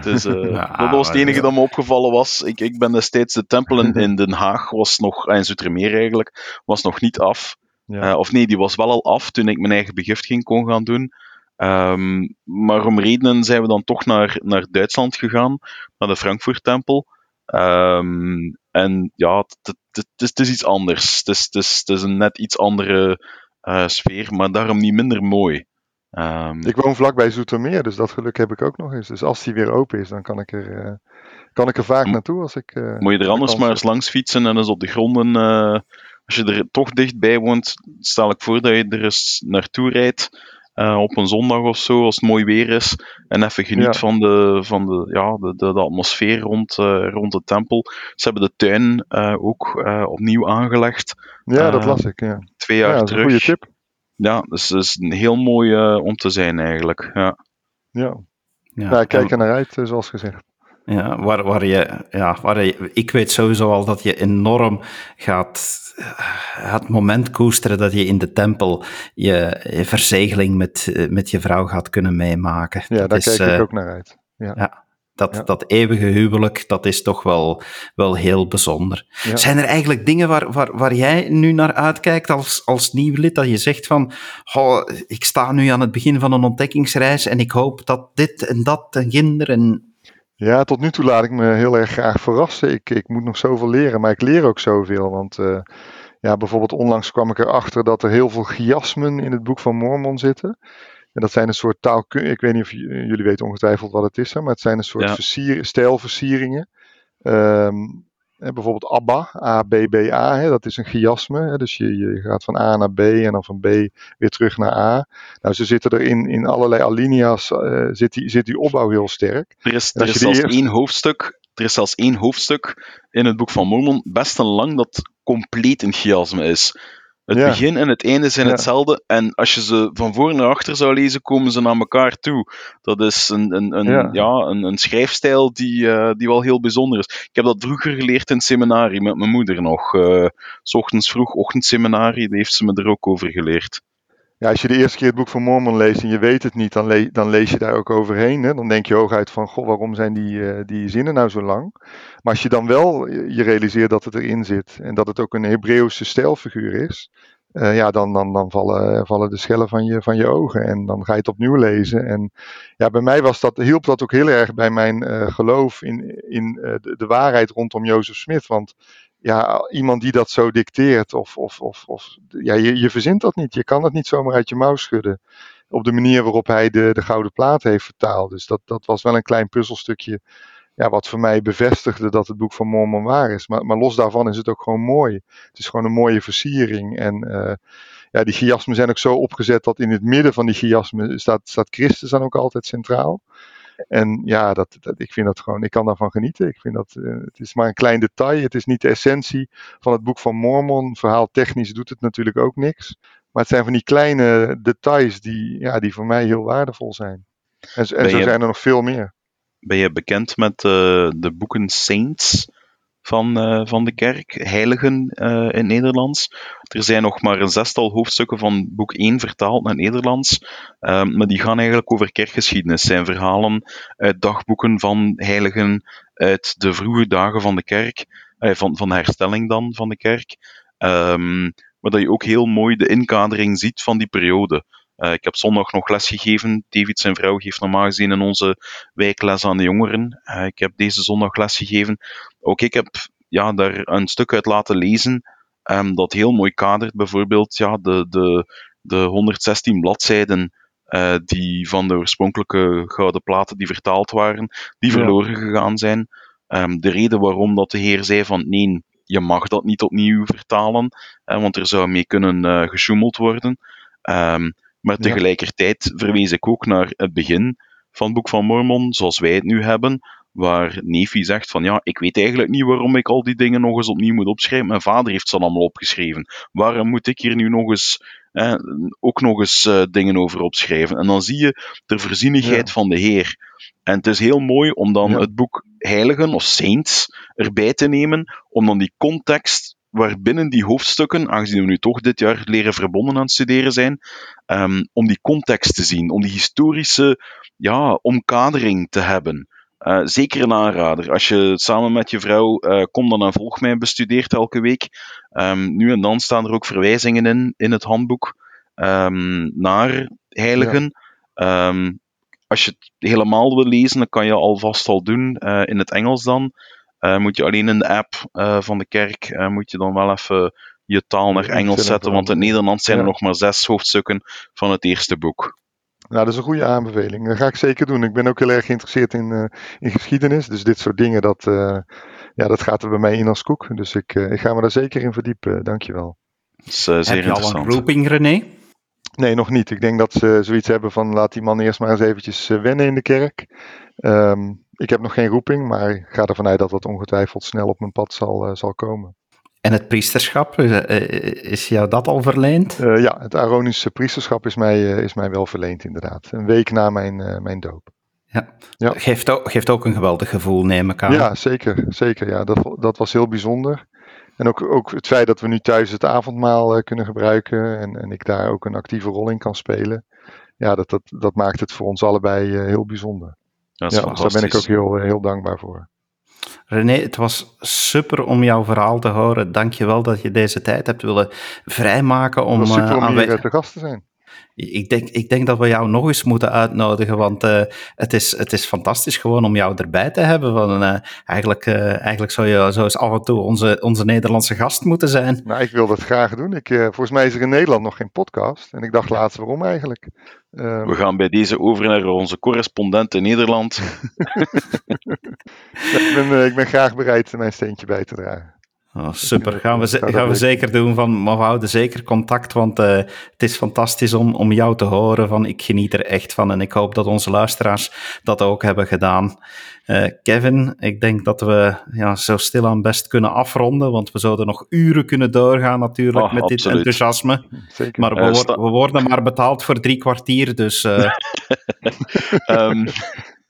Dus uh, dat was het enige dat me opgevallen was. Ik, ik ben destijds de tempel in, in Den Haag, was nog, in Zoetermeer eigenlijk, was nog niet af. Uh, of nee, die was wel al af toen ik mijn eigen begiftiging kon gaan doen. Um, maar om redenen zijn we dan toch naar, naar Duitsland gegaan, naar de Frankfurt-tempel. Um, en ja, het, is iets anders. Het is, het een net iets andere uh, sfeer, maar daarom niet minder mooi. Um, ik woon vlakbij Zoetermeer, dus dat geluk heb ik ook nog eens. Dus als die weer open is, dan kan ik er, uh, kan ik er vaak naartoe. Als ik, uh, moet je er anders maar eens langs fietsen en eens op de gronden. als je er toch dichtbij woont, stel ik voor dat je er eens naartoe rijdt. Uh, op een zondag of zo, als het mooi weer is. En even geniet ja. van, de, van de, ja, de, de, de atmosfeer rond, uh, rond de tempel. Ze hebben de tuin uh, ook opnieuw aangelegd. Ja, dat las ik. Ja. Twee jaar ja, terug. Een goede tip. Ja, dus het is heel mooi om te zijn eigenlijk. Ja, ja. ja. ja ik kijk er naar uit, zoals gezegd. Ja, waar, waar je, ja, waar je, ik weet sowieso al dat je enorm gaat het moment koesteren dat je in de tempel je, je verzegeling met, met je vrouw gaat kunnen meemaken. Ja, dat daar is, kijk ik uh, ook naar uit. Ja. ja dat, ja. dat eeuwige huwelijk, dat is toch wel, wel heel bijzonder. Ja. Zijn er eigenlijk dingen waar, waar, waar jij nu naar uitkijkt als, als nieuw lid, dat je zegt van, oh, ik sta nu aan het begin van een ontdekkingsreis en ik hoop dat dit en dat en ginder en ja, tot nu toe laat ik me heel erg graag verrassen. Ik, ik moet nog zoveel leren, maar ik leer ook zoveel. Want uh, ja, bijvoorbeeld onlangs kwam ik erachter dat er heel veel chiasmen in het boek van Mormon zitten. En dat zijn een soort taalkunde. Ik weet niet of jullie weten ongetwijfeld wat het is, maar het zijn een soort ja. versier, stijlversieringen. Um, bijvoorbeeld ABBA, A-B-B-A, hè, dat is een chiasme. Hè, dus je, je gaat van A naar B en dan van B weer terug naar A. Nou, ze zitten er in, in allerlei alinea's, uh, zit, die, zit die opbouw heel sterk. Er is, er is zelfs eerst... één hoofdstuk, er is zelfs één hoofdstuk in het boek van Mormon, best een lang, dat compleet een chiasme is. Het ja. begin en het einde zijn ja. hetzelfde. En als je ze van voor naar achter zou lezen, komen ze naar elkaar toe. Dat is een, een, een ja. ja. een, een schrijfstijl die, uh, die wel heel bijzonder is. Ik heb dat vroeger geleerd in het seminarie met mijn moeder nog. Uh, s ochtends vroeg, ochtendseminarie, heeft ze me er ook over geleerd. Ja, als je de eerste keer het boek van Mormon leest en je weet het niet, dan, le dan lees je daar ook overheen. Hè? Dan denk je hooguit van, goh, waarom zijn die, uh, die zinnen nou zo lang? Maar als je dan wel je realiseert dat het erin zit en dat het ook een Hebreeuwse stijlfiguur is, uh, ja, dan, dan, dan vallen, vallen de schellen van je, van je ogen. En dan ga je het opnieuw lezen. En ja, bij mij was dat, hielp dat ook heel erg bij mijn uh, geloof in, in de, de, waarheid rondom Jozef Smith. Want ja, iemand die dat zo dicteert, of, of, of, of ja, je, je verzint dat niet. Je kan het niet zomaar uit je mouw schudden. Op de manier waarop hij de, de gouden plaat heeft vertaald. Dus dat, dat was wel een klein puzzelstukje ja, wat voor mij bevestigde dat het boek van Mormon waar is. Maar, maar los daarvan is het ook gewoon mooi. Het is gewoon een mooie versiering. En uh, ja, die chiasmen zijn ook zo opgezet dat in het midden van die chiasmen staat, staat Christus dan ook altijd centraal. En ja, dat, dat, ik vind dat gewoon, ik kan daarvan genieten. Ik vind dat, uh, het is maar een klein detail. Het is niet de essentie van het boek van Mormon. Verhaal technisch doet het natuurlijk ook niks. Maar het zijn van die kleine details die, ja, die voor mij heel waardevol zijn. En, en zo zijn er nog veel meer. Ben je bekend met uh, de boeken Saints? Van, uh, van de kerk, heiligen uh, in Nederlands. Er zijn nog maar een zestal hoofdstukken van boek 1 vertaald naar Nederlands, uh, maar die gaan eigenlijk over kerkgeschiedenis. zijn verhalen uit dagboeken van heiligen uit de vroege dagen van de kerk, eh, van, van de herstelling dan van de kerk. Um, maar dat je ook heel mooi de inkadering ziet van die periode. Uh, ik heb zondag nog les gegeven. David, zijn vrouw, geeft normaal gezien in onze wijkles aan de jongeren. Uh, ik heb deze zondag les gegeven. Ook ik heb ja, daar een stuk uit laten lezen um, dat heel mooi kadert. Bijvoorbeeld ja, de, de, de 116 bladzijden uh, die van de oorspronkelijke gouden platen die vertaald waren, die ja. verloren gegaan zijn. Um, de reden waarom dat de Heer zei van nee, je mag dat niet opnieuw vertalen, want er zou mee kunnen gesjoemeld worden. Um, maar tegelijkertijd verwees ik ook naar het begin van het Boek van Mormon, zoals wij het nu hebben, waar Nefi zegt van ja, ik weet eigenlijk niet waarom ik al die dingen nog eens opnieuw moet opschrijven. Mijn vader heeft ze allemaal opgeschreven. Waarom moet ik hier nu nog eens, eh, ook nog eens uh, dingen over opschrijven? En dan zie je de voorzienigheid ja. van de Heer. En het is heel mooi om dan ja. het boek Heiligen of Saints erbij te nemen, om dan die context waarbinnen die hoofdstukken, aangezien we nu toch dit jaar leren verbonden aan het studeren zijn, um, om die context te zien, om die historische ja, omkadering te hebben. Uh, zeker een aanrader. Als je samen met je vrouw uh, kom dan en volg mij bestudeert elke week. Um, nu en dan staan er ook verwijzingen in, in het handboek um, naar heiligen. Ja. Um, als je het helemaal wil lezen, dan kan je alvast al doen uh, in het Engels dan. Uh, moet je alleen in de app uh, van de kerk, uh, moet je dan wel even je taal naar Engels zetten, want in Nederland zijn ja. er nog maar zes hoofdstukken van het eerste boek. Nou, dat is een goede aanbeveling. Dat ga ik zeker doen. Ik ben ook heel erg geïnteresseerd in, in geschiedenis, dus dit soort dingen, dat, ja, dat gaat er bij mij in als koek. Dus ik, ik ga me daar zeker in verdiepen. Dankjewel. Dat is zeer Heb je interessant. al een roeping, René? Nee, nog niet. Ik denk dat ze zoiets hebben van laat die man eerst maar eens eventjes wennen in de kerk. Um, ik heb nog geen roeping, maar ik ga ervan uit dat dat ongetwijfeld snel op mijn pad zal, uh, zal komen. En het priesterschap, is jou dat al verleend? Uh, ja, het Aronische priesterschap is mij, is mij wel verleend, inderdaad. Een week na mijn, mijn doop. Ja. ja. Geeft, ook, geeft ook een geweldig gevoel, neem ik aan. Ja, zeker. zeker ja. dat, dat was heel bijzonder. En ook, ook het feit dat we nu thuis het avondmaal kunnen gebruiken en, en ik daar ook een actieve rol in kan spelen. Ja, dat, dat, dat maakt het voor ons allebei heel bijzonder. Ja, dus daar ben ik ook heel, heel dankbaar voor. René, het was super om jouw verhaal te horen. Dank je wel dat je deze tijd hebt willen vrijmaken om, het was super om uh, hier te gast te zijn. Ik denk, ik denk dat we jou nog eens moeten uitnodigen, want uh, het, is, het is fantastisch gewoon om jou erbij te hebben. Van, uh, eigenlijk, uh, eigenlijk zou je zo eens af en toe onze, onze Nederlandse gast moeten zijn. Nou, ik wil dat graag doen. Ik, volgens mij is er in Nederland nog geen podcast. En ik dacht laatst, waarom eigenlijk? Um... We gaan bij deze over naar onze correspondent in Nederland. ik, ben, ik ben graag bereid mijn steentje bij te dragen. Oh, super, gaan we, gaan we zeker doen. Van, maar we houden zeker contact, want uh, het is fantastisch om, om jou te horen. Van, ik geniet er echt van en ik hoop dat onze luisteraars dat ook hebben gedaan. Uh, Kevin, ik denk dat we ja, zo stilaan best kunnen afronden, want we zouden nog uren kunnen doorgaan natuurlijk oh, met absoluut. dit enthousiasme. Zeker. Maar we, Uh, sta- we worden maar betaald voor drie kwartier, dus Ehm,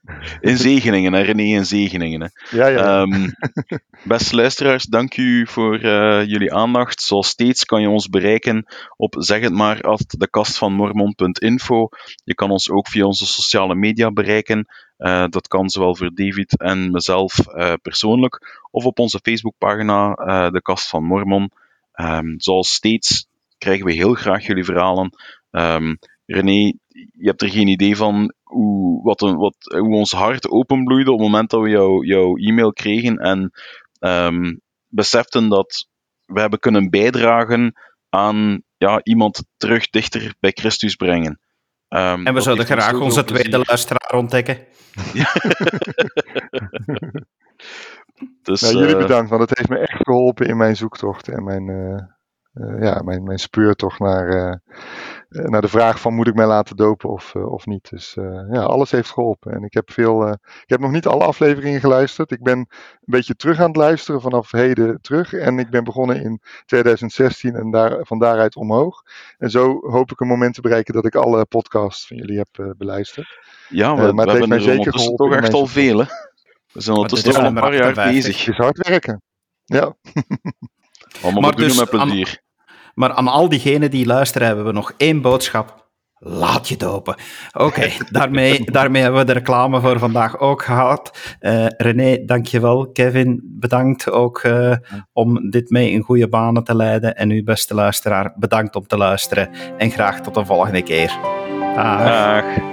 in Zegeningen, hè, René in Zegeningen. Hè. Ja, ja. Ehm, beste luisteraars, dank u voor eh, jullie aandacht. Zoals steeds kan je ons bereiken op zeg het maar at dekastvanmormon.info. Je kan ons ook via onze sociale media bereiken. Eh, dat kan zowel voor David en mezelf eh, persoonlijk, of op onze Facebookpagina De Kast van Mormon. Ehm, zoals steeds krijgen we heel graag jullie verhalen. Ehm, René, je hebt er geen idee van hoe, wat een, wat, hoe ons hart openbloeide op het moment dat we jou- jouw e-mail kregen en ehm, beseften dat we hebben kunnen bijdragen aan ja, iemand terug dichter bij Christus brengen. Ehm, en we zouden graag onze plezier. tweede luisteraar ontdekken. Dus, Nou, jullie eh, bedankt, want het heeft me echt geholpen in mijn zoektocht en mijn, eh, ja, mijn, mijn speurtocht naar, naar de vraag van moet ik mij laten dopen of, of niet. Dus ja, alles heeft geholpen. En ik heb veel, ik heb nog niet alle afleveringen geluisterd. Ik ben een beetje terug aan het luisteren vanaf heden terug. En ik ben begonnen in 2016 en daar, van daaruit omhoog. En zo hoop ik een moment te bereiken dat ik alle podcasts van jullie heb beluisterd. Ja, we, maar het heeft mij zeker geholpen. toch echt al veel, hè? We zijn ondertussen al een paar jaar bezig. Het is hard werken. Ja. Allemaal maar doen dus, met plezier. Maar aan al diegenen die luisteren hebben we nog één boodschap. Laat je dopen. Oké, daarmee, daarmee hebben we de reclame voor vandaag ook gehad. Uh, René, dankjewel. Kevin, bedankt ook uh, om dit mee in goede banen te leiden. En u, beste luisteraar, bedankt om te luisteren. En graag tot de volgende keer. Dag. Dag.